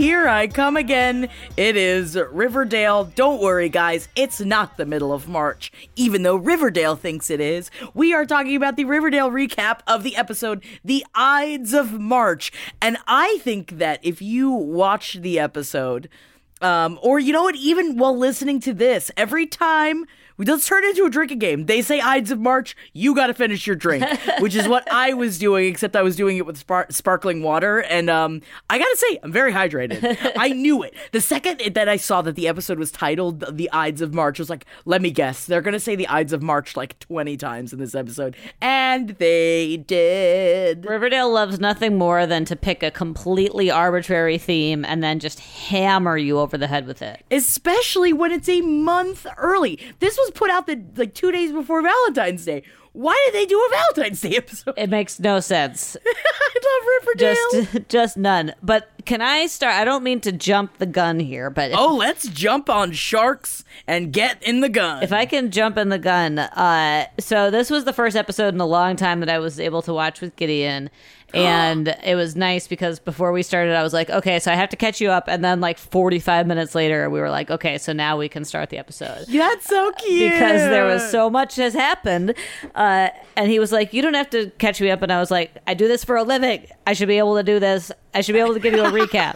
Here I come again. It is Riverdale. Don't worry, guys, it's not the middle of March, even though Riverdale thinks it is. We are talking about the Riverdale recap of the episode, The Ides of March. And I think that if you watch the episode, um, or you know what, even while listening to this, every time let's turn it into a drinking game. They say Ides of March, you got to finish your drink, which is what I was doing, except I was doing it with spar- sparkling water. And um, I gotta say, I'm very hydrated. I knew it. The second that I saw that the episode was titled "The Ides of March," I was like, let me guess, they're gonna say the Ides of March like 20 times in this episode, and they did. Riverdale loves nothing more than to pick a completely arbitrary theme and then just hammer you over the head with it. especially when it's a month early. This was put out the like two days before Valentine's Day. Why did they do a Valentine's Day episode? It makes no sense. I love Riverdale. Just just none. But can I start I don't mean to jump the gun here, but oh, let's jump on sharks and get in the gun. if I can jump in the gun, uh so this was the first episode in a long time that I was able to watch with Gideon. And it was nice because before we started, I was like, okay, so I have to catch you up. And then, like, 45 minutes later, we were like, okay, so now we can start the episode. That's so cute. because there was so much has happened. Uh, and he was like, "You don't have to catch me up." And I was like, "I do this for a living. I should be able to do this. I should be able to give you a recap."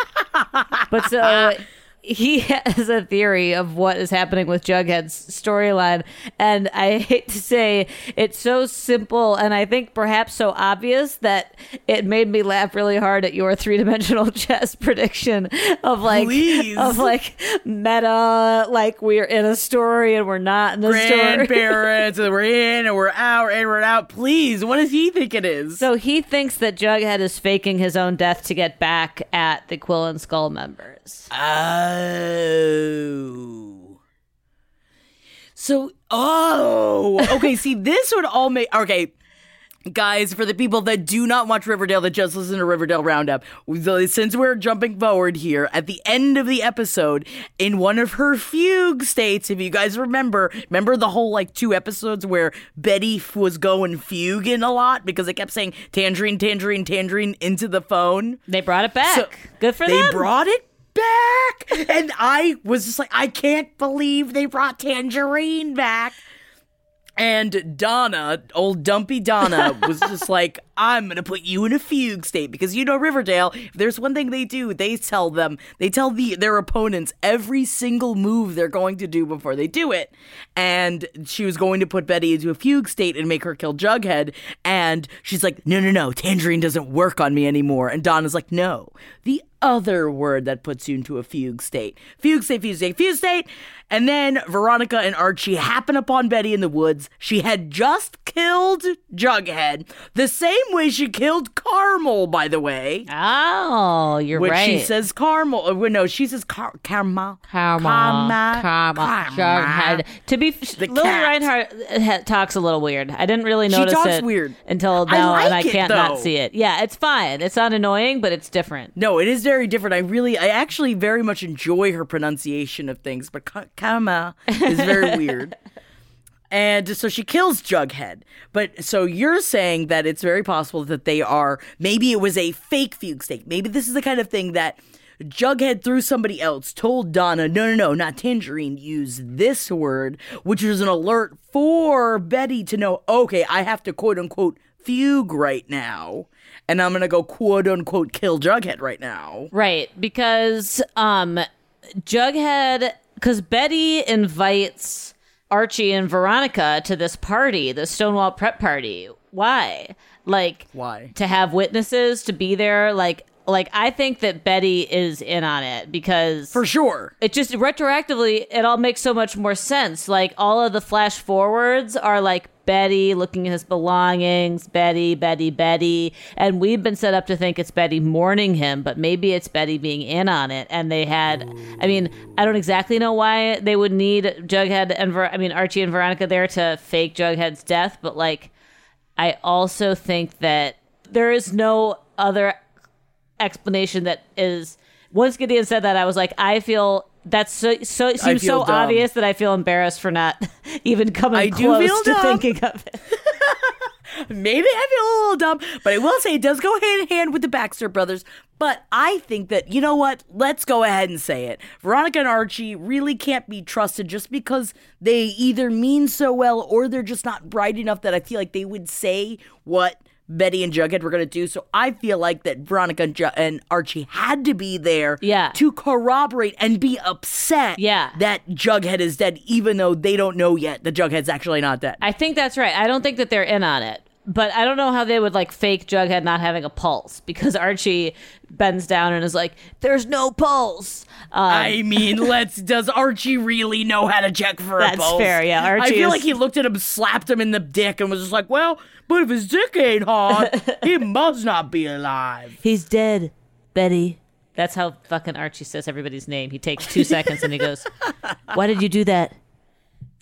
but so he has a theory of what is happening with Jughead's storyline, and I hate to say it's so simple, and I think perhaps so obvious that it made me laugh really hard at your three dimensional chess prediction of like Please. of like meta, like we're in a story and we're not in the story. grandparents, and we're in and we're out and we're out. Please, what does he think it is? So he thinks that Jughead is faking his own death to get back at the Quill and Skull members. Oh. So, oh, okay. see, this would all make okay. Guys, for the people that do not watch Riverdale, that just listen to Riverdale Roundup, since we're jumping forward here, at the end of the episode, in one of her fugue states, if you guys remember, remember the whole like two episodes where Betty was going fuging a lot because they kept saying tangerine, tangerine, tangerine into the phone? They brought it back. So, Good for they them. They brought it back. And i was just like i can't believe they brought tangerine back. And Donna, old dumpy Donna, was just like, I'm gonna put you in a fugue state because you know Riverdale. If there's one thing they do, they tell them, they tell the their opponents every single move they're going to do before they do it. And she was going to put Betty into a fugue state and make her kill Jughead. And she's like, No, no, no, Tangerine doesn't work on me anymore. And Donna's like, No, the other word that puts you into a fugue state. Fugue state, fugue state, fugue state. And then Veronica and Archie happen upon Betty in the woods. She had just killed Jughead, the same way she killed Carmel, by the way. Oh, you're Which right. she says Carmel. Uh, no, she says Car- Carmel. Karma. karma, Jughead. To be, The Lili cat. Reinhart uh, talks a little weird. I didn't really She notice talks it weird. until I now, and I it, can't not see it. Yeah, it's fine. It's not annoying, but it's different. No, it is very different. I really, I actually very much enjoy her pronunciation of things, but Kama is very weird. And so she kills Jughead. But so you're saying that it's very possible that they are, maybe it was a fake fugue state. Maybe this is the kind of thing that Jughead through somebody else told Donna, no, no, no, not Tangerine, use this word, which is an alert for Betty to know, okay, I have to quote unquote fugue right now. And I'm going to go quote unquote kill Jughead right now. Right, because um Jughead cuz Betty invites Archie and Veronica to this party, the Stonewall prep party. Why? Like Why? to have witnesses to be there like like I think that Betty is in on it because For sure. it just retroactively it all makes so much more sense. Like all of the flash forwards are like betty looking at his belongings betty betty betty. And we've been set up to think it's betty mourning him but maybe it's betty being in on it. And they had i mean i don't exactly know why they would need jughead and Ver- i mean archie and veronica there to fake jughead's death but like i also think that there is no other explanation that is once Gideon said that I was like I feel that's so so it seems so dumb. obvious that I feel embarrassed for not even coming I do close feel to dumb. thinking of it. Maybe I feel a little dumb, but I will say it does go hand in hand with the Baxter brothers. But I think that, you know what? Let's go ahead and say it. Veronica and Archie really can't be trusted just because they either mean so well or they're just not bright enough that I feel like they would say what Betty and Jughead were going to do. So I feel like that Veronica and, Ju- and Archie had to be there Yeah. to corroborate and be upset Yeah. that Jughead is dead, even though they don't know yet that Jughead's actually not dead. I think that's right. I don't think that they're in on it. But I don't know how they would like fake Jughead not having a pulse because Archie bends down and is like, "There's no pulse." Um, I mean, let's. Does Archie really know how to check for That's a pulse? fair, yeah, I feel is- like he looked at him, slapped him in the dick, and was just like, "Well, but if his dick ain't hard, he must not be alive." He's dead, Betty. That's how fucking Archie says everybody's name. He takes two seconds and he goes, Why did you do that?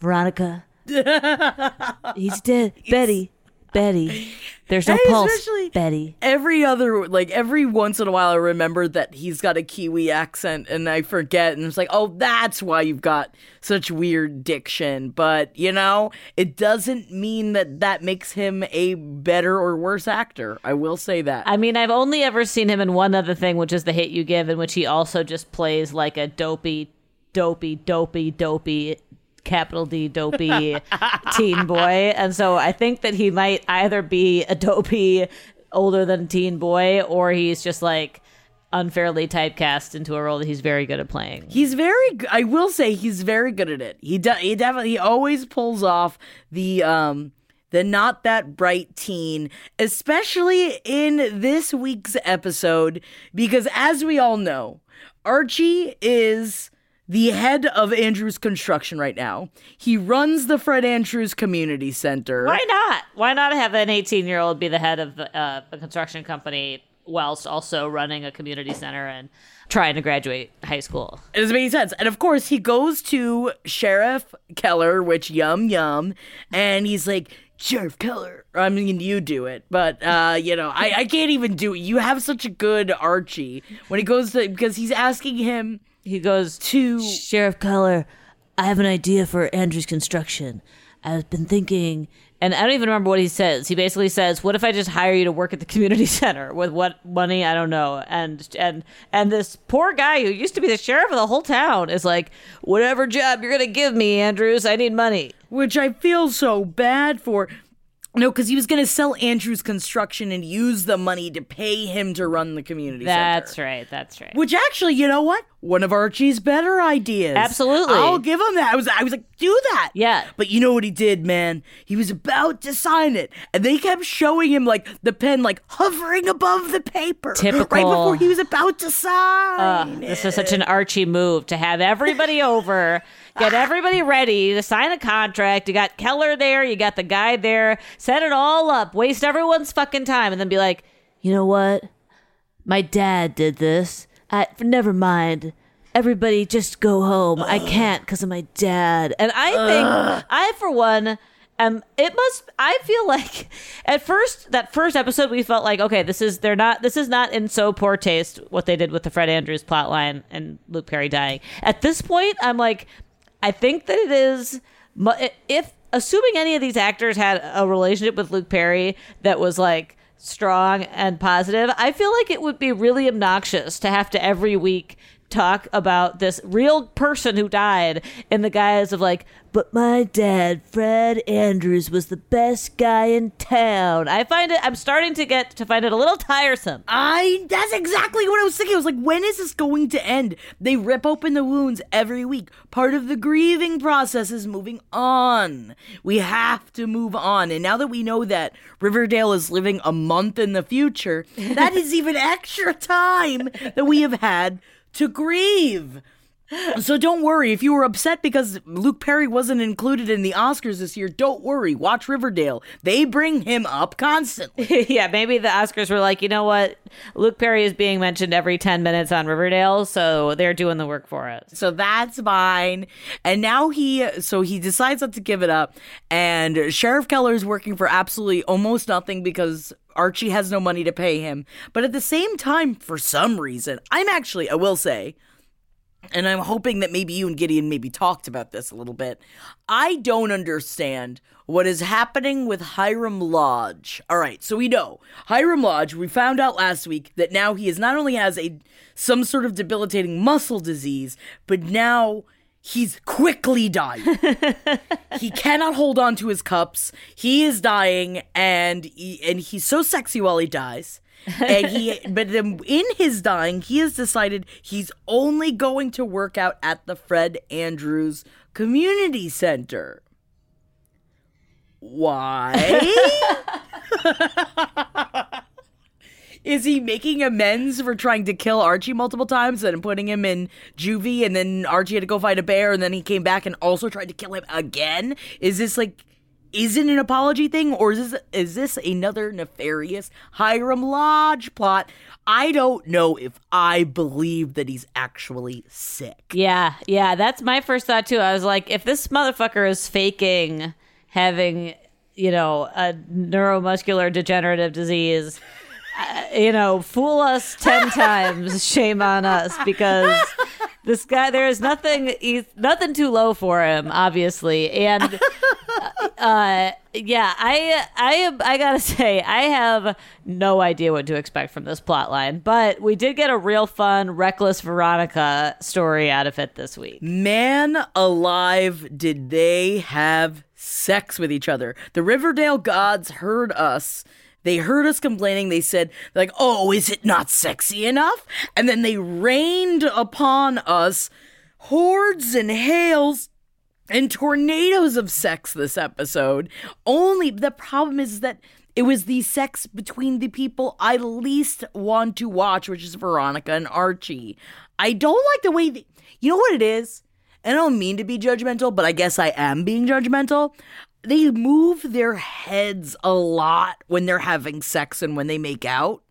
Veronica. He's dead. Betty. Betty. There's no pulse. especially- Betty. Every other, like every once in a while, I remember that he's got a Kiwi accent, and I forget, and it's like, oh, that's why you've got such weird diction. But you know, it doesn't mean that that makes him a better or worse actor. I will say that. I mean, I've only ever seen him in one other thing, which is The Hate You Give, in which he also just plays like a dopey, dopey, dopey, dopey, capital D, dopey teen boy. And so I think that he might either be a dopey, older than teen boy, or he's just like unfairly typecast into a role that he's very good at playing. He's very I will say he's very good at it. He does. He definitely. He always pulls off the um the not that bright teen, especially in this week's episode, because as we all know, Archie is the head of Andrews Construction right now. He runs the Fred Andrews Community Center. Why not? Why not have an 18 year old be the head of uh, a construction company whilst also running a community center and trying to graduate high school? It doesn't make sense. And of course, he goes to Sheriff Keller, which yum yum, and he's like, Sheriff Keller. I mean, you do it, but uh, you know, I, I can't even do it. You have such a good Archie when he goes to because he's asking him He goes to. Sheriff Keller, I have an idea for Andrew's construction. I've been thinking, and I don't even remember what he says. He basically says, "What if I just hire you to work at the community center with what money? I don't know." And and and this poor guy who used to be the sheriff of the whole town is like, "Whatever job you're gonna give me, Andrews, I need money." which I feel so bad for. No, because he was going to sell Andrews Construction and use the money to pay him to run the community That's center. right. That's right. Which actually, you know what? One of Archie's better ideas. Absolutely. I'll give him that. I was I was like, do that. Yeah. But you know what he did, man? He was about to sign it. And they kept showing him like the pen like hovering above the paper. Typical. Right before he was about to sign. This is such an Archie move to have everybody over, get everybody ready to sign a contract. You got Keller there, you got the guy there, set it all up, waste everyone's fucking time, and then be like, you know what? My dad did this. I never mind. Everybody just go home. I can't because of my dad. And I think I for one um it must I feel like at first that first episode we felt like okay this is they're not this is not in so poor taste what they did with the Fred Andrews plotline and Luke Perry dying. At this point I'm like I think that it is if assuming any of these actors had a relationship with Luke Perry that was like strong and positive, I feel like it would be really obnoxious to have to every week talk about this real person who died in the guise of like, but my dad, Fred Andrews, was the best guy in town. I find it, I'm starting to get to find it a little tiresome. I that's exactly what I was thinking. I was like, when is this going to end? They rip open the wounds every week. Part of the grieving process is moving on. We have to move on. And now that we know that Riverdale is living a month in the future, that is even extra time that we have had to grieve. So don't worry if you were upset because Luke Perry wasn't included in the Oscars this year. Don't worry. Watch Riverdale. They bring him up constantly. yeah, maybe the Oscars were like, you know what? Luke Perry is being mentioned every 10 minutes on Riverdale, so they're doing the work for us. So that's fine. And now he, so he decides not to give it up. And Sheriff Keller is working for absolutely almost nothing because Archie has no money to pay him. But at the same time, for some reason, I'm actually, I will say, and I'm hoping that maybe you and Gideon maybe talked about this a little bit. I don't understand what is happening with Hiram Lodge. All right, so we know Hiram Lodge. We found out last week that now he is not only has a some sort of debilitating muscle disease, but now he's quickly dying. he cannot hold on to his cups. He is dying, and he, and he's so sexy while he dies. and he but then in his dying he has decided he's only going to work out at the fred andrews community center why is he making amends for trying to kill archie multiple times and putting him in juvie and then archie had to go fight a bear and then he came back and also tried to kill him again is this like is it an apology thing or is this is this another nefarious Hiram Lodge plot? I don't know if I believe that he's actually sick. Yeah, yeah, that's my first thought too. I was like, if this motherfucker is faking having, you know, a neuromuscular degenerative disease, uh, you know, fool us 10 times, shame on us because this guy there is nothing he's nothing too low for him obviously and uh yeah i i am i gotta say i have no idea what to expect from this plot line but we did get a real fun reckless veronica story out of it this week Man alive, did they have sex with each other? The Riverdale gods heard us. They heard us complaining. They said, like, oh, is it not sexy enough? And then they rained upon us hordes and hails and tornadoes of sex this episode. Only the problem is that it was the sex between the people I least want to watch, which is Veronica and Archie. I don't like the way you know what it is? And I don't mean to be judgmental, but I guess I am being judgmental. They move their heads a lot when they're having sex and when they make out.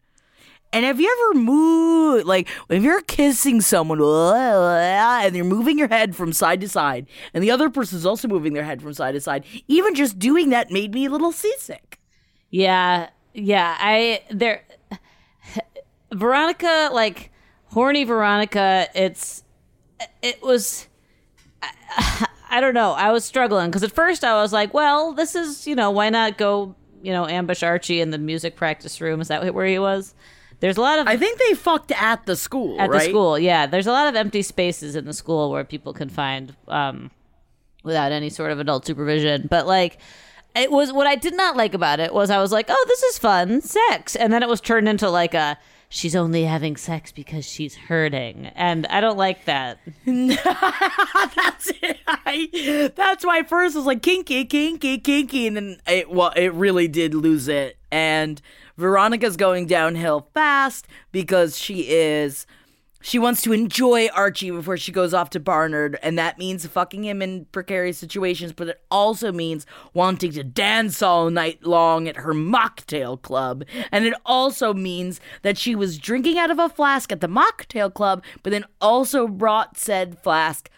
And have you ever moved, like, if you're kissing someone and you're moving your head from side to side, and the other person's also moving their head from side to side, even just doing that made me a little seasick. Yeah, yeah. I there Veronica like horny Veronica, it's it was I don't know. I was struggling because at first I was like, well, this is, you know, why not go, you know, ambush Archie in the music practice room? Is that where he was? There's a lot of I think they fucked at the school, at right? the school. Yeah, there's a lot of empty spaces in the school where people can find um, without any sort of adult supervision. But like, it was what I did not like about it was I was like, oh, this is fun, sex, and then it was turned into like a she's only having sex because she's hurting, and I don't like that. that's it. I, that's why first was like kinky, kinky, kinky, and then it well, it really did lose it. And Veronica's going downhill fast because she is she wants to enjoy Archie before she goes off to Barnard, and that means fucking him in precarious situations, but it also means wanting to dance all night long at her mocktail club. And it also means that she was drinking out of a flask at the mocktail club, but then also brought said flask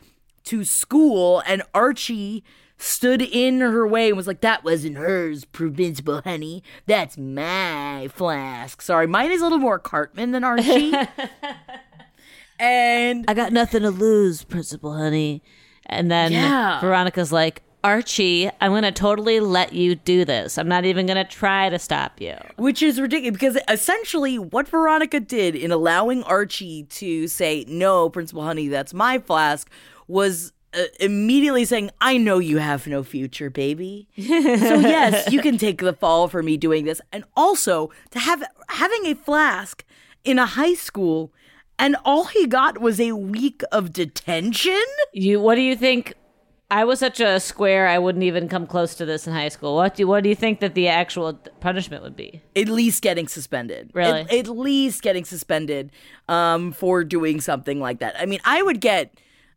to school, and Archie stood in her way and was like, That wasn't hers, Principal Honey. That's my flask. Sorry, mine is a little more Cartman than Archie. and I got nothing to lose, Principal Honey. And then Yeah. Veronica's like, Archie, I'm going to totally let you do this. I'm not even going to try to stop you. Which is ridiculous because essentially what Veronica did in allowing Archie to say, no, Principal Honey, that's my flask, was uh, immediately saying, I know you have no future, baby. so, yes, you can take the fall for me doing this. And also to have having a flask in a high school and all he got was a week of detention? You what do you think I was such a square I wouldn't even come close to this in high school. What do what do you think that the actual punishment would be? at least getting suspended. Really? At, at least getting suspended um, for doing something like that. I mean, I would get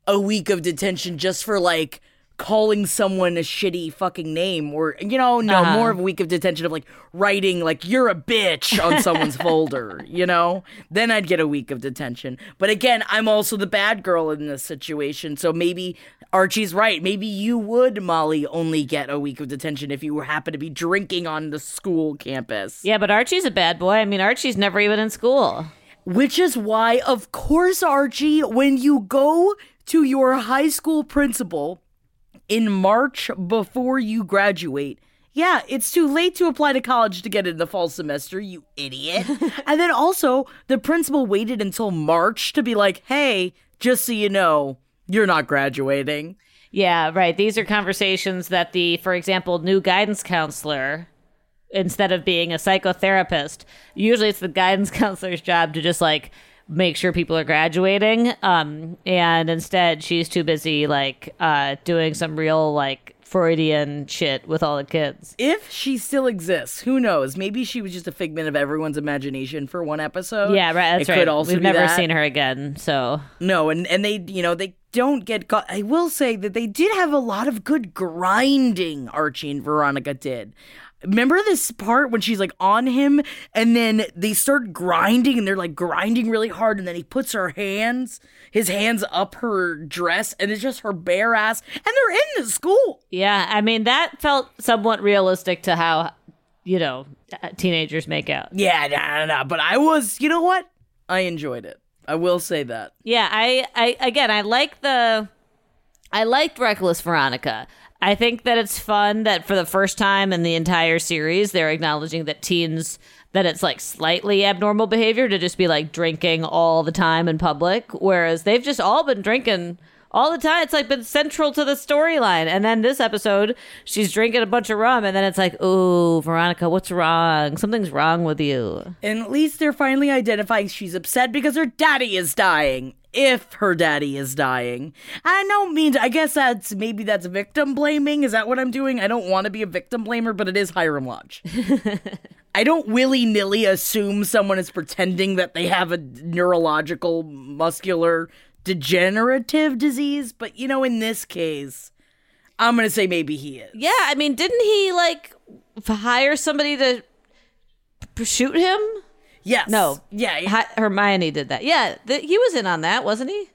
a week of detention just for like calling someone a shitty fucking name or you know no Uh-huh. more of a week of detention of like writing like you're a bitch on someone's folder you know then i'd get a week of detention but again i'm also the bad girl in this situation so maybe archie's right maybe you would molly only get a week of detention if you happen to be drinking on the school campus Yeah, but Archie's a bad boy. I mean, Archie's never even in school. Which is why, of course, Archie, when you go to your high school principal in March before you graduate, yeah, it's too late to apply to college to get in the fall semester, you idiot. and then also, the principal waited until March to be like, hey, just so you know, you're not graduating. Yeah, right. These are conversations that the, for example, new guidance counselor, instead of being a psychotherapist, usually it's the guidance counselor's job to just like make sure people are graduating. Um, and instead, she's too busy like uh, doing some real like Freudian shit with all the kids. If she still exists, who knows? Maybe she was just a figment of everyone's imagination for one episode. Yeah, right. That's it right. We've never that. seen her again. So No, and and they, you know, they don't get caught. I will say that they did have a lot of good grinding. Archie and Veronica did. Remember this part when she's like on him, and then they start grinding, and they're like grinding really hard, and then he puts her hands, his hands up her dress, and it's just her bare ass, and they're in the school. yeah, I mean that felt somewhat realistic to how you know uh, teenagers make out. Yeah, nah, nah, nah. But I was, you know what? I enjoyed it. I will say that. Yeah, I, I again, I like the, I liked Reckless Veronica. I think that it's fun that for the first time in the entire series, they're acknowledging that teens that it's like slightly abnormal behavior to just be like drinking all the time in public, whereas they've just all been drinking all the time. It's like been central to the storyline. And then this episode, she's drinking a bunch of rum, and then it's like, "Ooh, Veronica, what's wrong? Something's wrong with you." And at least they're finally identifying she's upset because her daddy is dying. If her daddy is dying. I don't mean, I guess that's maybe that's victim blaming. Is that what I'm doing? I don't want to be a victim blamer, but it is Hiram Lodge. I don't willy nilly assume someone is pretending that they have a neurological, muscular, degenerative disease, but you know, in this case, I'm going to say maybe he is. Yeah, I mean, didn't he like hire somebody to shoot him? Yes. No. Yeah. Hi- Hermione did that. Yeah, he was in on that, wasn't he?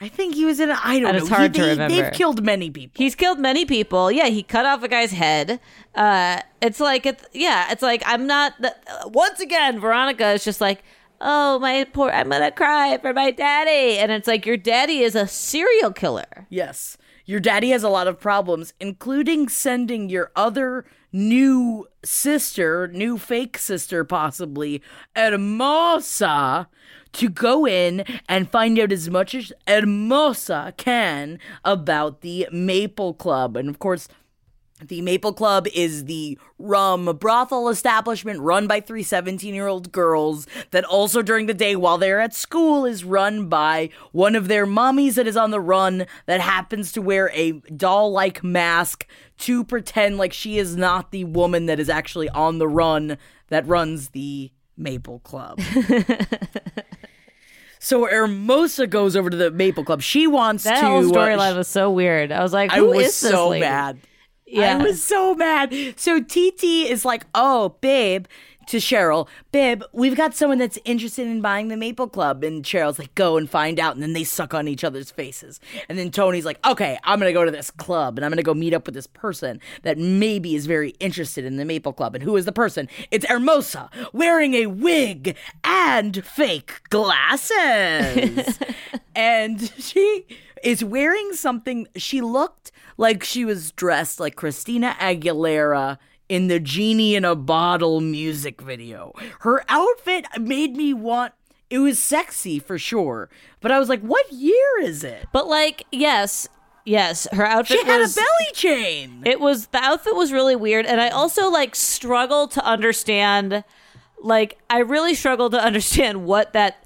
I think he was in. A, I don't And know. it's hard He- to they- remember. They've killed many people. He's killed many people. Yeah, he cut off a guy's head. Uh, it's like it's yeah, it's like I'm not. The, once again, Veronica is just like, oh my poor, I'm gonna cry for my daddy, and it's like your daddy is a serial killer. Yes. Your daddy has a lot of problems, including sending your other new sister, new fake sister, possibly, Hermosa, to go in and find out as much as Hermosa can about the Maple Club. And of course, the Maple Club is the rum brothel establishment run by three 17 year old girls that also during the day while they're at school is run by one of their mommies that is on the run that happens to wear a doll like mask to pretend like she is not the woman that is actually on the run that runs the Maple Club. so Hermosa goes over to the Maple Club. She wants That to. whole uh, storyline was so weird. I was like, I was is this so lady? mad. Yeah. I was so mad. So TT is like, "Oh, babe, to Cheryl, Bib, we've got someone that's interested in buying the Maple Club. And Cheryl's like, Go and find out. And then they suck on each other's faces. And then Toni's like, Okay, I'm going to go to this club and I'm going to go meet up with this person that maybe is very interested in the Maple Club. And who is the person? It's Hermosa wearing a wig and fake glasses. and she is wearing something. She looked like she was dressed like Christina Aguilera in the Genie in a Bottle music video. Her outfit made me want. It was sexy for sure, but I was like, "What year is it?" But like, yes, yes, her outfit She had a belly chain. It was the outfit was really weird, and I also like struggled to understand. Like, I really struggled to understand what that,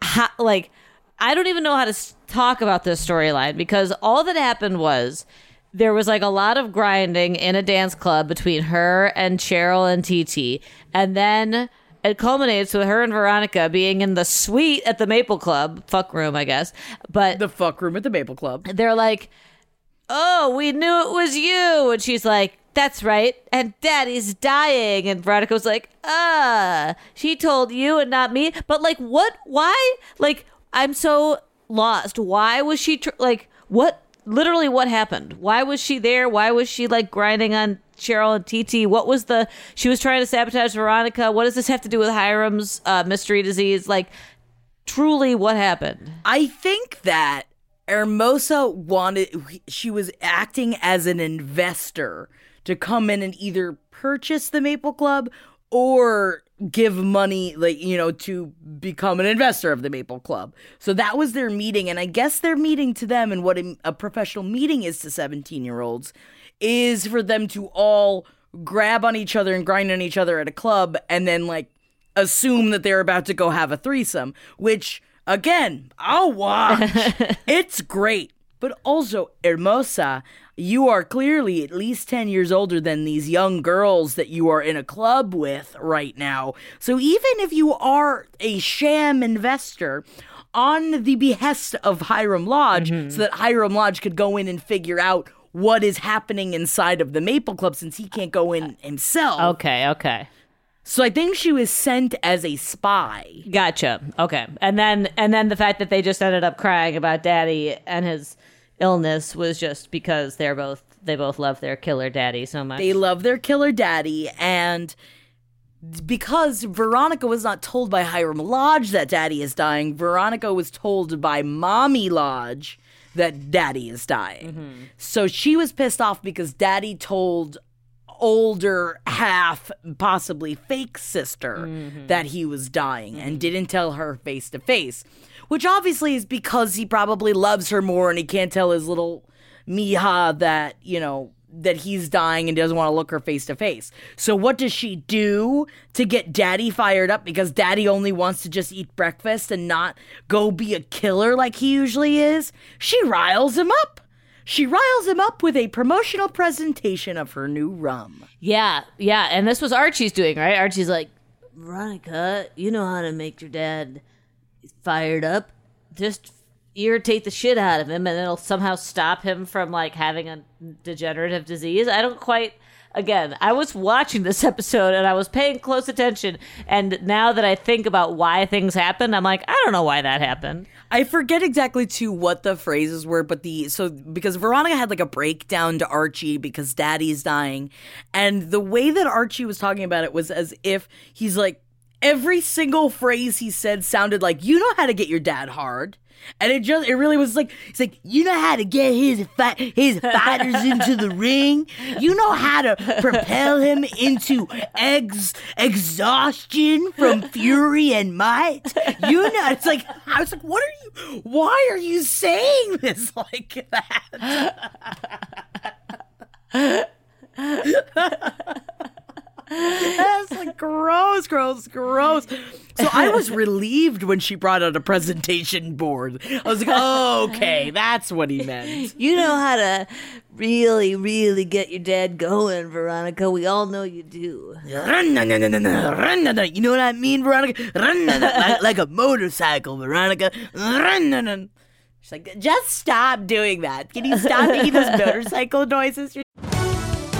how, like, I don't even know how to talk about this storyline because all that happened was there was like a lot of grinding in a dance club between her and Cheryl and TT, and then it culminates with her and Veronica being in the suite at the Maple Club, fuck room, I guess. But the fuck room at the Maple Club. they're like, "Oh, we knew it was you," and she's like, "That's right." And Daddy's dying, and Veronica was like, "Ah, she told you and not me." But like, what? Why? Like, I'm so lost. Why was she tr- like? What? Literally, what happened? Why was she there? Why was she like grinding on Cheryl and TT? What was the? She was trying to sabotage Veronica. What does this have to do with Hiram's uh, mystery disease? Like, truly, what happened? I think that Hermosa wanted, she was acting as an investor to come in and either purchase the Maple Club or give money, like, you know, to become an investor of the Maple Club. So that was their meeting. And I guess their meeting to them and what a, professional meeting is to 17 year olds is for them to all grab on each other and grind on each other at a club and then, like, assume that they're about to go have a threesome, which again, I'll watch. it's great. But also, Hermosa, you are clearly at least 10 years older than these young girls that you are in a club with right now. So even if you are a sham investor, on the behest of Hiram Lodge, mm-hmm. so that Hiram Lodge could go in and figure out what is happening inside of the Maple Club since he can't go in himself. Okay, okay. So I think she was sent as a spy. Gotcha. Okay. And then and then the fact that they just ended up crying about daddy and his illness was just because they're both they both love their killer daddy so much. They love their killer daddy, and because Veronica was not told by Hiram Lodge that daddy is dying, Veronica was told by Mommy Lodge that daddy is dying. Mm-hmm. So she was pissed off because daddy told older half possibly fake sister mm-hmm. that he was dying and mm-hmm. didn't tell her face to face which obviously is because he probably loves her more and he can't tell his little mija that you know that he's dying and doesn't want to look her face to face. So what does she do to get daddy fired up because daddy only wants to just eat breakfast and not go be a killer like he usually is? She riles him up. She riles him up with a promotional presentation of her new rum. yeah, yeah. And this was Archie's doing, right? Archie's like, Veronica, you know how to make your dad fired up. Just irritate the shit out of him and it'll somehow stop him from like having a degenerative disease. I don't quite again, I was watching this episode and I was paying close attention and now that I think about why things happened, I'm like, I don't know why that happened. I forget exactly to what the phrases were, but the so because Veronica had like a breakdown to Archie because Daddy's dying, and the way that Archie was talking about it was as if he's like every single phrase he said sounded like you know how to get your dad hard. And it just it really was like it's like you know how to get his fi- his fighters into the ring. You know how to propel him into ex exhaustion from fury and might. You know it's like I was like, what are you? Why are you saying this like that? That's like gross, gross, gross. So I was relieved when she brought out a presentation board. I was like, oh, okay, that's what he meant. You know how to really, really get your dad going, Veronica. We all know you do. You know what I mean, Veronica? Like, like a motorcycle, Veronica. She's like, just stop doing that. Can you stop making those motorcycle noises?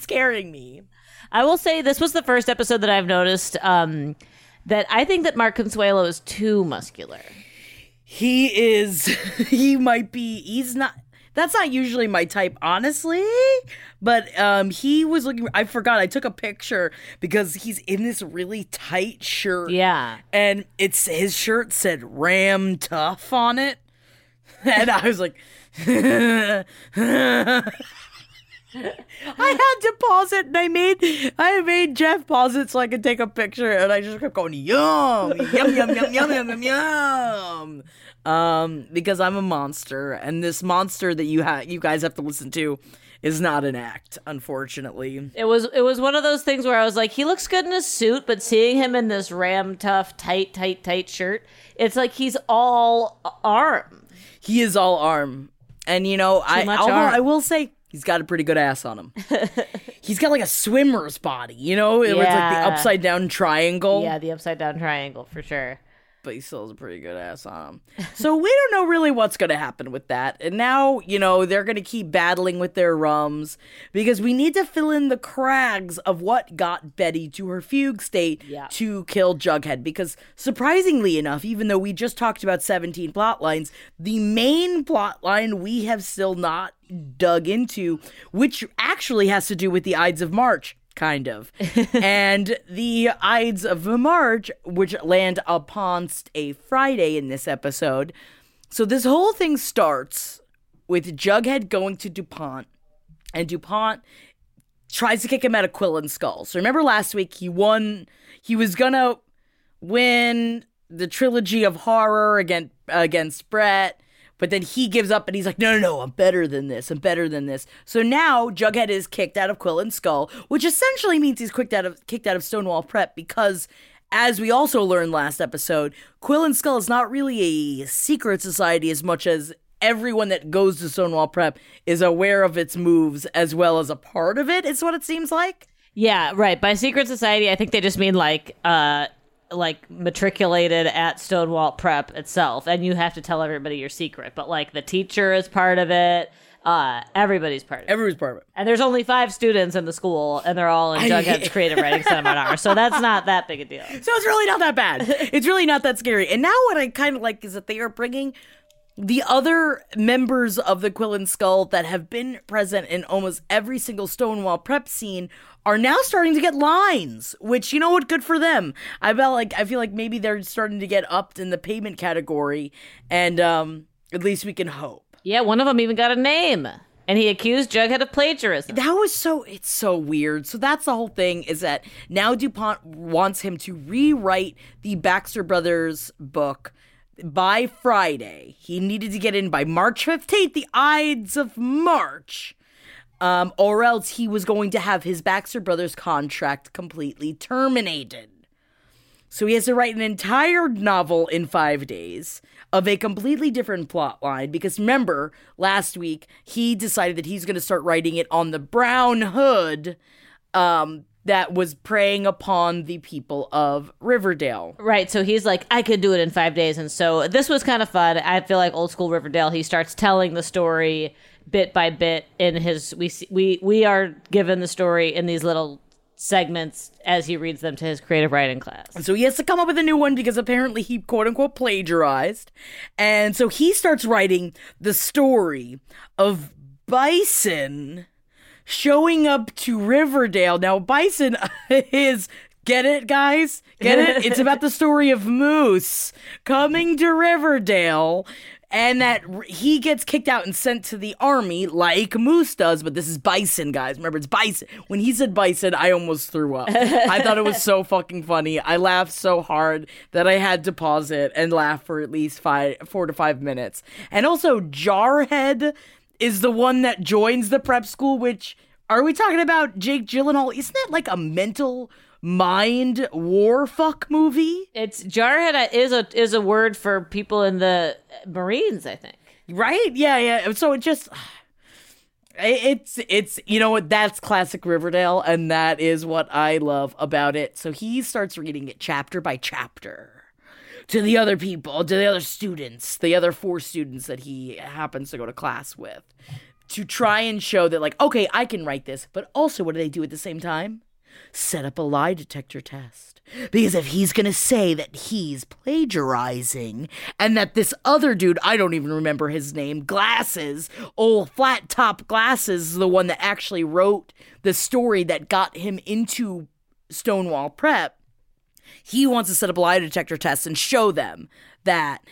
Scaring me. I will say this was the first episode that I've noticed um, that I think that Mark Consuelos is too muscular. He is. He might be. He's not. That's not usually my type, honestly. But um, he was looking. I forgot. I took a picture because he's in this really tight shirt. Yeah. and it's his shirt said "Ram Tough" on it, and I was like. I had to pause it, and I made I made Jeff pause it so I could take a picture, and I just kept going yum yum yum yum yum yum yum yum, um, because I'm a monster, and this monster that you have you guys have to listen to is not an act, unfortunately. It was it was one of those things where I was like, he looks good in a suit, but seeing him in this ram tough, tight, tight, tight shirt, it's like he's all arm. He is all arm, and you know I much although arm. I will say. He's got a pretty good ass on him. He's got like a swimmer's body, you know? Where was like the upside down triangle. Yeah, the upside down triangle for sure. But he still has a pretty good ass on him. So we don't know really what's going to happen with that. And now, you know, they're going to keep battling with their rums because we need to fill in the crags of what got Betty to her fugue state Yeah. to kill Jughead. Because surprisingly enough, even though we just talked about 17 plot lines, the main plot line we have still not dug into, which actually has to do with the Ides of March kind of. and the Ides of March, which land upon a Friday in this episode. So this whole thing starts with Jughead going to DuPont, and DuPont tries to kick him out of Quill and Skull. So remember last week he won, he was gonna win the trilogy of horror against against Brett. But then he gives up and he's like, no, no, no, I'm better than this. I'm better than this. So now Jughead is kicked out of Quill and Skull, which essentially means he's kicked out of kicked out of Stonewall Prep because as we also learned last episode, Quill and Skull is not really a secret society as much as everyone that goes to Stonewall Prep is aware of its moves as well as a part of it, is what it seems like. Yeah, right. By secret society, I think they just mean like uh like matriculated at Stonewall Prep itself, and you have to tell everybody your secret. But like the teacher is part of it. Uh, everybody's part of it. Everyone's part of it. And there's only five students in the school, and they're all in Jughead's creative writing seminar. So that's not that big a deal. So it's really not that bad. It's really not that scary. And now what I kind of like is that they are bringing the other members of the Quill and Skull that have been present in almost every single Stonewall prep scene are now starting to get lines, which you know what, good for them. I felt like I feel like maybe they're starting to get upped in the payment category, and um, at least we can hope. Yeah, one of them even got a name. and he accused Jughead of plagiarism. That was so it's so weird. So that's the whole thing is that now DuPont wants him to rewrite the Baxter Brothers book by Friday. He needed to get in by March 15th, the Ides of March. Um, or else he was going to have his Baxter Brothers contract completely terminated. So he has to write an entire novel in five days of a completely different plot line because remember, last week he decided that he's going to start writing it on the brown hood um, that was preying upon the people of Riverdale. Right, so he's like, I could do it in five days, and so this was kind of fun. I feel like old school Riverdale. He starts telling the story bit by bit in his. We see, we we are given the story in these little segments as he reads them to his creative writing class. And so he has to come up with a new one because apparently he quote unquote plagiarized. And so he starts writing the story of Bison showing up to Riverdale. Now, Bison is. Get it, guys? Get it? It's about the story of Moose coming to Riverdale and that he gets kicked out and sent to the army like Moose does, but this is Bison, guys. Remember, it's Bison. When he said Bison, I almost threw up. I thought it was so fucking funny. I laughed so hard that I had to pause it and laugh for at least five, four to five minutes. And also, Jarhead is the one that joins the prep school, which are we talking about Jake Gyllenhaal? Isn't that like a mental mind war fuck movie? It's jarhead is a is a word for people in the Marines, I think. Right? Yeah, yeah. So it just it's it's you know what that's classic Riverdale and that is what I love about it. So he starts reading it chapter by chapter to the other people, to the other students, the other four students that he happens to go to class with to try and show that like okay, I can write this, but also what do they do at the same time? Set up a lie detector test. Because if he's gonna say that he's plagiarizing and that this other dude, I don't even remember his name, Glasses, old flat top Glasses, the one that actually wrote the story that got him into Stonewall Prep, he wants to set up a lie detector test and show them that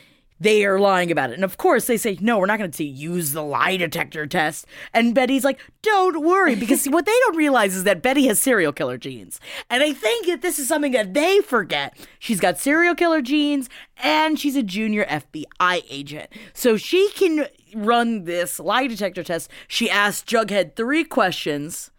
they are lying about it. And of course, they say, no, we're not going to use the lie detector test. And Betty's like, don't worry, because what they don't realize is that Betty has serial killer genes. And I think that this is something that they forget. She's got serial killer genes and she's a junior FBI agent. So she can run this lie detector test. She asked Jughead three questions.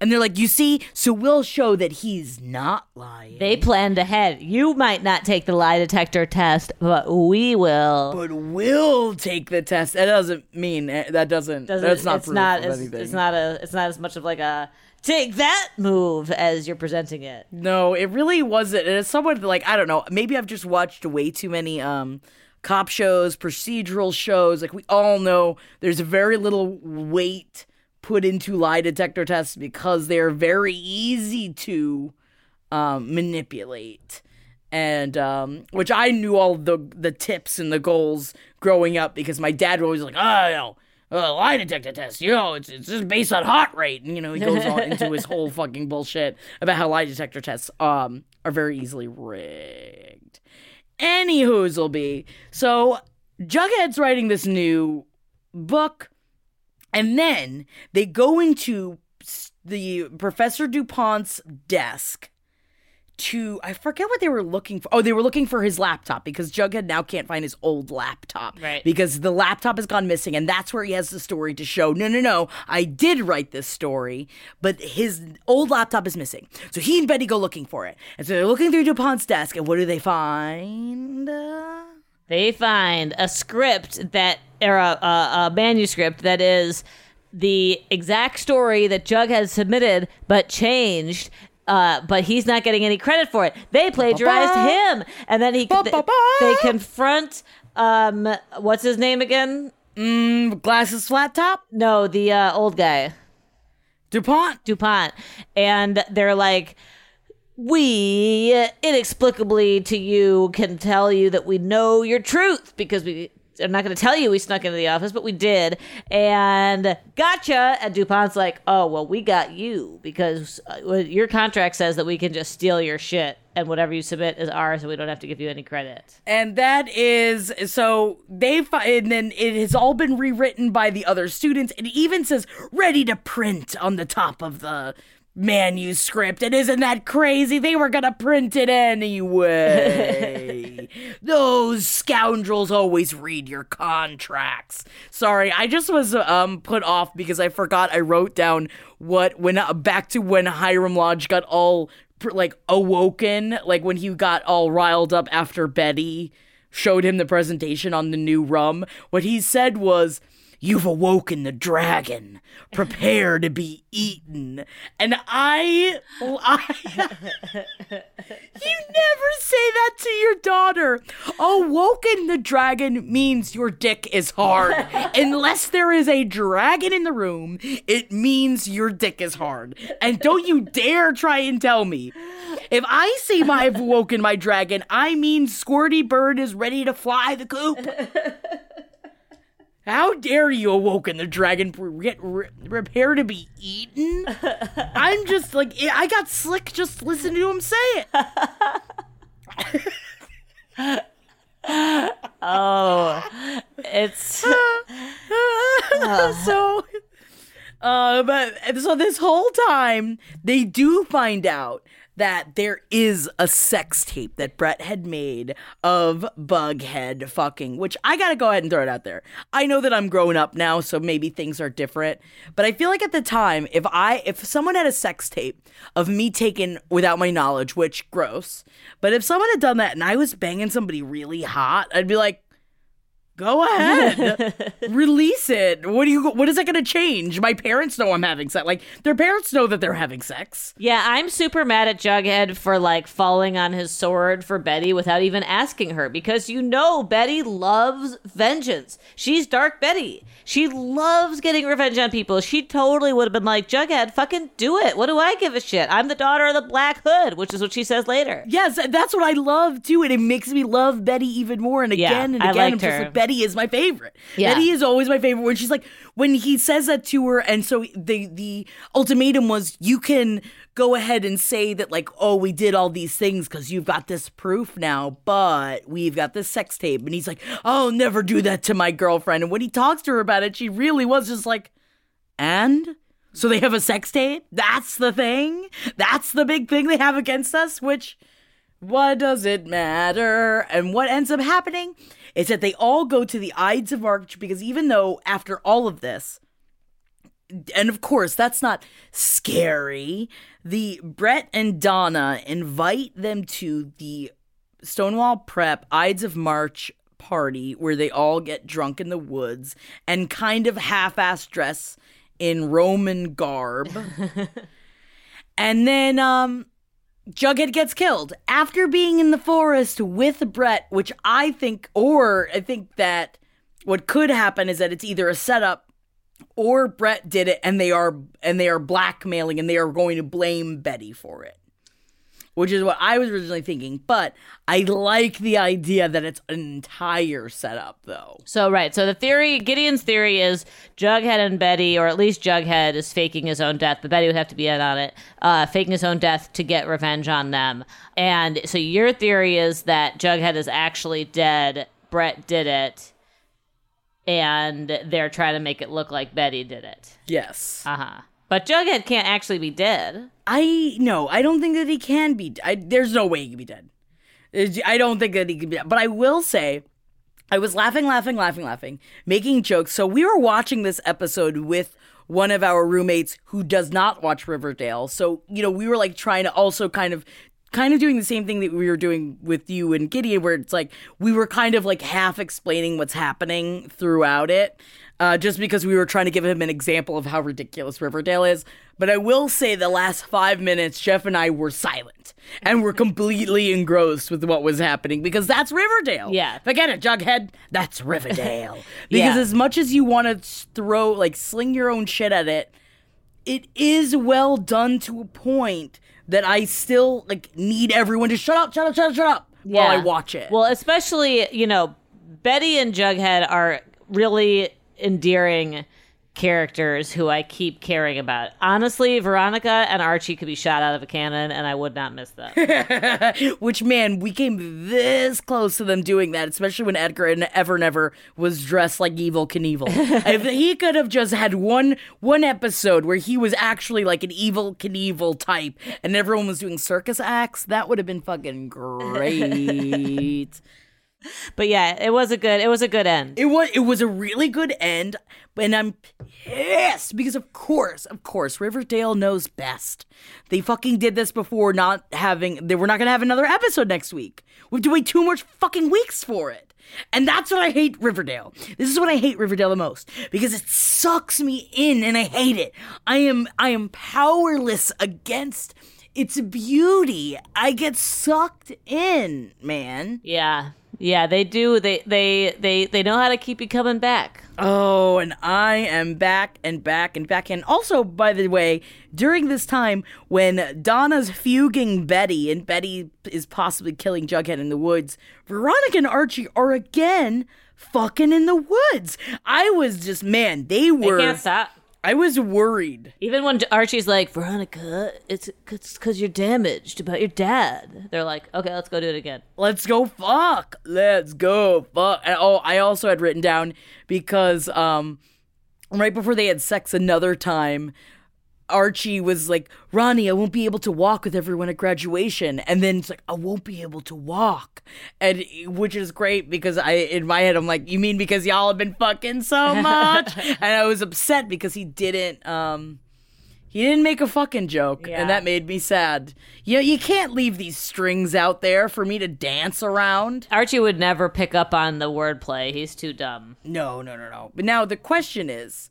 And they're like, you see, so we'll show that he's not lying. They planned ahead. You might not take the lie detector test, but we will. but we'll take the test. That doesn't mean eh, that doesn't. Doesn't- that's not it's proof not of as, anything. it's not a it's not as much of like a take that move as you're presenting it. No, it really wasn't. And it's somewhat like I don't know. Maybe I've just watched way too many um cop shows, procedural shows. Like we all know, there's very little weight put into lie detector tests because they're very easy to um, manipulate. And um, which I knew all the the tips and the goals growing up because my dad was always like, oh, you know, uh, lie detector test, you know, it's it's just based on heart rate, and you know he goes on into his whole fucking bullshit about how lie detector tests um are very easily rigged. Any will be so Jughead's writing this new book, and then they go into the Professor Dupont's desk to I forget what they were looking for. Oh, they were looking for his laptop because Jughead now can't find his old laptop. Right. Because the laptop has gone missing and that's where he has the story to show. No, no, no. I did write this story, but his old laptop is missing. So he and Betty go looking for it. And so they're looking through DuPont's desk and what do they find? Uh, They find a script that or a, a, a manuscript that is the exact story that Jug has submitted but changed. Uh, but he's not getting any credit for it. They plagiarized him, and then he they confront um what's his name again? glasses flat top? No, the uh, old guy. DuPont? DuPont. And they're like, we inexplicably to you can tell you that we know your truth because we I'm not going to tell you we snuck into the office, but we did. And gotcha. And DuPont's like, oh, well, we got you because uh, your contract says that we can just steal your shit and whatever you submit is ours and we don't have to give you any credit. And that is so they fi- and then it has all been rewritten by the other students. It even says ready to print on the top of the manuscript. And isn't that crazy? They were gonna print it anyway. Those scoundrels always read your contracts. Sorry, I just was um put off because I forgot I wrote down what when uh, back to when Hiram Lodge got all like awoken, like when he got all riled up after Betty showed him the presentation on the new rum. What he said was, You've awoken the dragon. Prepare to be eaten. And I, I you never say that to your daughter. Awoken the dragon means your dick is hard. Unless there is a dragon in the room, it means your dick is hard. And don't you dare try and tell me. If I say my, I've awoken my dragon, I mean Squirty Bird is ready to fly the coop. How dare you awoken the dragon get re- prepare to be eaten? I'm just like I got slick just listening to him say it. Oh, it's so uh but so this whole time they do find out that there is a sex tape that Brett had made of Bughead fucking, which I gotta go ahead and throw it out there. I know that I'm grown up now, so maybe things are different. But I feel like at the time, if I if someone had a sex tape of me taken without my knowledge, which gross, but if someone had done that and I was banging somebody really hot, I'd be like, Go ahead. Release it. What do you what is that going to change? My parents know I'm having sex. Like their parents know that they're having sex. yeah. I'm super mad at Jughead for like falling on his sword for Betty without even asking her because you know Betty loves vengeance. She's Dark Betty. She loves getting revenge on people. She totally would have been like Jughead, fucking do it. What do I give a shit? I'm the daughter of the Black Hood, which is what she says later. Yes, that's what I love too, and it makes me love Betty even more. And Yeah, again and I again, I'm liked her. like Betty is my favorite. Yeah. Betty is always my favorite. When she's like, when he says that to her, and so the the ultimatum was, you can go ahead and say that like, oh, we did all these things because you've got this proof now, but we've got this sex tape, and he's like, I'll never do that to my girlfriend. And when he talks to her about it, she really was just like, and. So they have a sex tape? That's the thing? That's the big thing they have against us? Which, what does it matter? And what ends up happening is that they all go to the Ides of March because even though after all of this, and of course that's not scary, the Brett and Donna invite them to the Stonewall Prep Ides of March party where they all get drunk in the woods and kind of half-ass dress in Roman garb. and then um Jughead gets killed after being in the forest with Brett, which I think, or I think that what could happen is that it's either a setup or Brett did it and they are and they are blackmailing and they are going to blame Betty for it. Which is what I was originally thinking, but I like the idea that it's an entire setup though. So right, so the theory, Gideon's theory is Jughead and Betty, or at least Jughead, is faking his own death, but Betty would have to be in on it, uh, faking his own death to get revenge on them. And so your theory is that Jughead is actually dead. Brett did it, and they're trying to make it look like Betty did it. Yes. Uh huh. But Jughead can't actually be dead. I no, I don't think that he can be. I, there's no way he can be dead. I don't think that he can be. But I will say, I was laughing, laughing, laughing, laughing, making jokes. So we were watching this episode with one of our roommates who does not watch Riverdale. So you know, we were like trying to also kind of. Kind of doing the same thing that we were doing with you and Gideon, where it's like we were kind of like half explaining what's happening throughout it, uh, just because we were trying to give him an example of how ridiculous Riverdale is. But I will say the last five minutes, Jeff and I were silent and were completely engrossed with what was happening because that's Riverdale. Yeah. Forget it, Jughead. That's Riverdale. because Yeah. as much as you want to throw, like, sling your own shit at it, it is well done to a point that I still, like, need everyone to shut up, shut up, shut up, shut up while I watch it. Well, especially, you know, Betty and Jughead are really endearing characters who I keep caring about. Honestly, Veronica and Archie could be shot out of a cannon, and I would not miss them. Which man, we came this close to them doing that, especially when Edgar and Evernever was dressed like Evel Knievel. if he could have just had one one episode where he was actually like an Evel Knievel type, and everyone was doing circus acts, that would have been fucking great. But yeah, it was a good. It was a good end. It was it was a really good end, and I'm pissed because of course, of course, Riverdale knows best. They fucking did this before not having they were not gonna have another episode next week. We have to wait two more fucking weeks for it. And that's what I hate Riverdale. This is what I hate Riverdale the most because it sucks me in and I hate it. I am I am powerless against its beauty. I get sucked in, man. Yeah, yeah, they do. They they they they know how to keep you coming back. Oh, and I am back and back and back. And also, by the way, during this time when Donna's fuging Betty and Betty is possibly killing Jughead in the woods, Veronica and Archie are again fucking in the woods. I was just, man, they They were. can't stop. I was worried. Even when Archie's like, Veronica, it's because you're damaged about your dad. They're like, okay, let's go do it again. Let's go fuck. Let's go fuck. And, oh, I also had written down because um right before they had sex another time, Archie was like, Ronnie, I won't be able to walk with everyone at graduation. And then it's like, I won't be able to walk. And which is great because I in my head I'm like, you mean because y'all have been fucking so much? and I was upset because he didn't um he didn't make a fucking joke, Yeah. and that made me sad. You you can't leave these strings out there for me to dance around. Archie would never pick up on the wordplay. He's too dumb. No, no, no, no. But now the question is,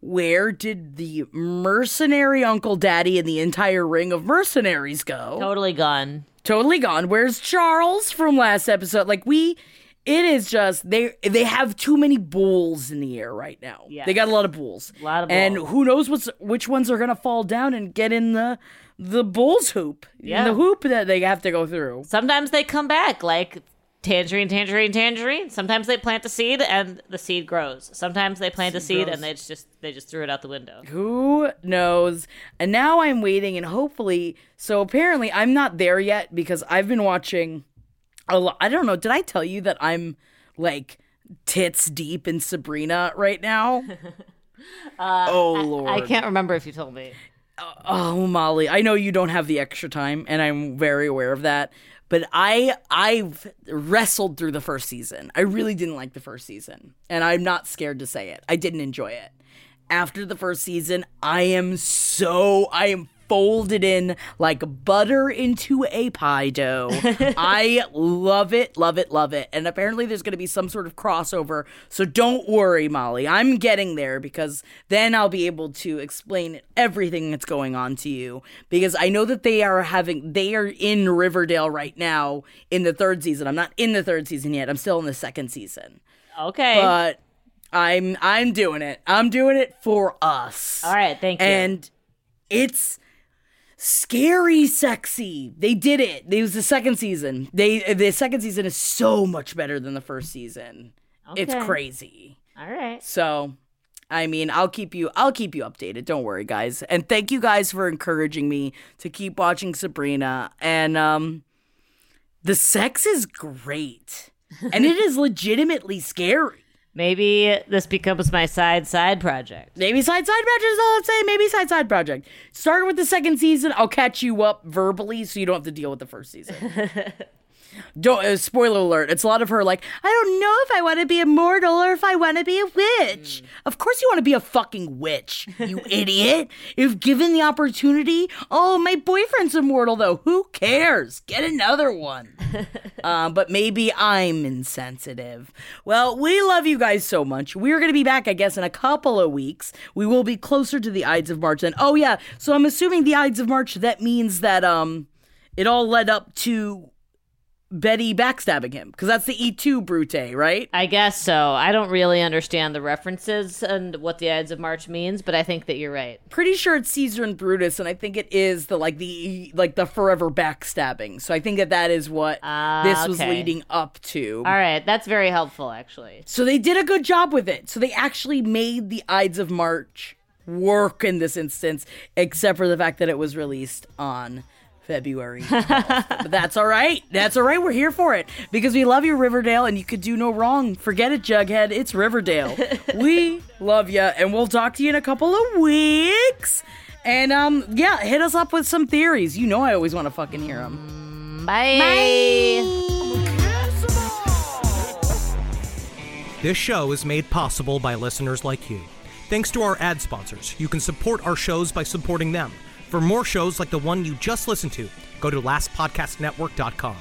where did the mercenary Uncle Daddy and the entire ring of mercenaries go? Totally gone. Totally gone. Where's Charles from last episode? Like we it is just they they have too many bulls in the air right now. Yes. They got a lot of bulls. A lot of bulls. And who knows what's which ones are gonna fall down and get in the the bulls hoop. Yeah. The hoop that they have to go through. Sometimes they come back like tangerine, tangerine, tangerine. Sometimes they plant a seed and the seed grows. Sometimes they plant a seed grows. and they just they just threw it out the window. Who knows? And now I'm waiting, and hopefully, so apparently I'm not there yet because I've been watching a lot. I don't know. Did I tell you that I'm like tits deep in Sabrina right now? Uh, oh lord! I can't remember if you told me. Oh, Molly, I know you don't have the extra time, and I'm very aware of that. But I I've wrestled through the first season. I really didn't like the first season, and I'm not scared to say it. I didn't enjoy it. After the first season, I am so I am folded in like butter into a pie dough. I love it, love it, love it. And apparently there's going to be some sort of crossover. So don't worry, Molly. I'm getting there because then I'll be able to explain everything that's going on to you because I know that they are having they are in Riverdale right now in the third season. I'm not in the third season yet. I'm still in the second season. Okay. But I'm I'm doing it. I'm doing it for us. All right, thank you. And it's scary sexy. They did it. It was the second season. They the second season is so much better than the first season. It's crazy. All right. So I mean, I'll keep you I'll keep you updated. Don't worry, guys. And thank you guys for encouraging me to keep watching Sabrina. And um the sex is great. and it is legitimately scary. Maybe this becomes my side side project. Maybe side side project is all I'm saying. Maybe side side project. Start with the second season. I'll catch you up verbally, so you don't have to deal with the first season. don't. Uh, spoiler alert. It's a lot of her like, I don't know if I want to be immortal or if I want to be a witch. Of course you want to be a fucking witch, you idiot. If given the opportunity, oh, my boyfriend's immortal though. Who cares? Get another one. um, but maybe I'm insensitive. Well, we love you guys so much. We're going to be back, I guess, in a couple of weeks. We will be closer to the Ides of March then. Oh, yeah. So I'm assuming the Ides of March, that means that um, it all led up to Betty backstabbing him because that's the Et tu, Brute, right? I guess so. I don't really understand the references and what the Ides of March means, but I think that you're right. Pretty sure it's Caesar and Brutus, and I think it is the like the like the forever backstabbing. So I think that that is what Ah, this was leading up to. All right, that's very helpful, actually. So they did a good job with it. So they actually made the Ides of March work in this instance, except for the fact that it was released on February 12th. but that's all right. That's all right. We're here for it because we love you, Riverdale, and you could do no wrong. Forget it, Jughead. It's Riverdale. we love you, and we'll talk to you in a couple of weeks. And um, yeah, hit us up with some theories. You know, I always want to fucking hear them. Bye. This show is made possible by listeners like you. Thanks to our ad sponsors, you can support our shows by supporting them. For more shows like the one you just listened to, go to lastpodcastnetwork.com.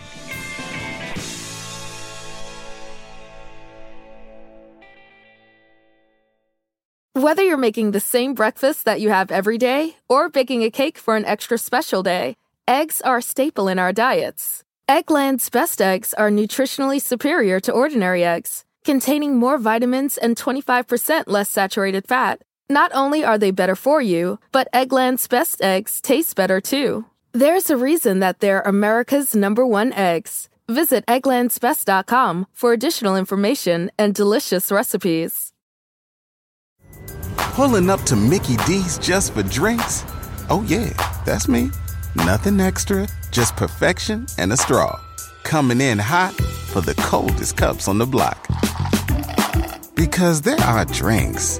Whether you're making the same breakfast that you have every day or baking a cake for an extra special day, eggs are a staple in our diets. Eggland's best eggs are nutritionally superior to ordinary eggs, containing more vitamins and 25% less saturated fat. Not only are they better for you, but Eggland's best eggs taste better too. There's a reason that they're America's number one eggs. Visit egglandsbest.com for additional information and delicious recipes. Pulling up to Mickey D's just for drinks? Oh, yeah, that's me. Nothing extra, just perfection and a straw. Coming in hot for the coldest cups on the block. Because there are drinks,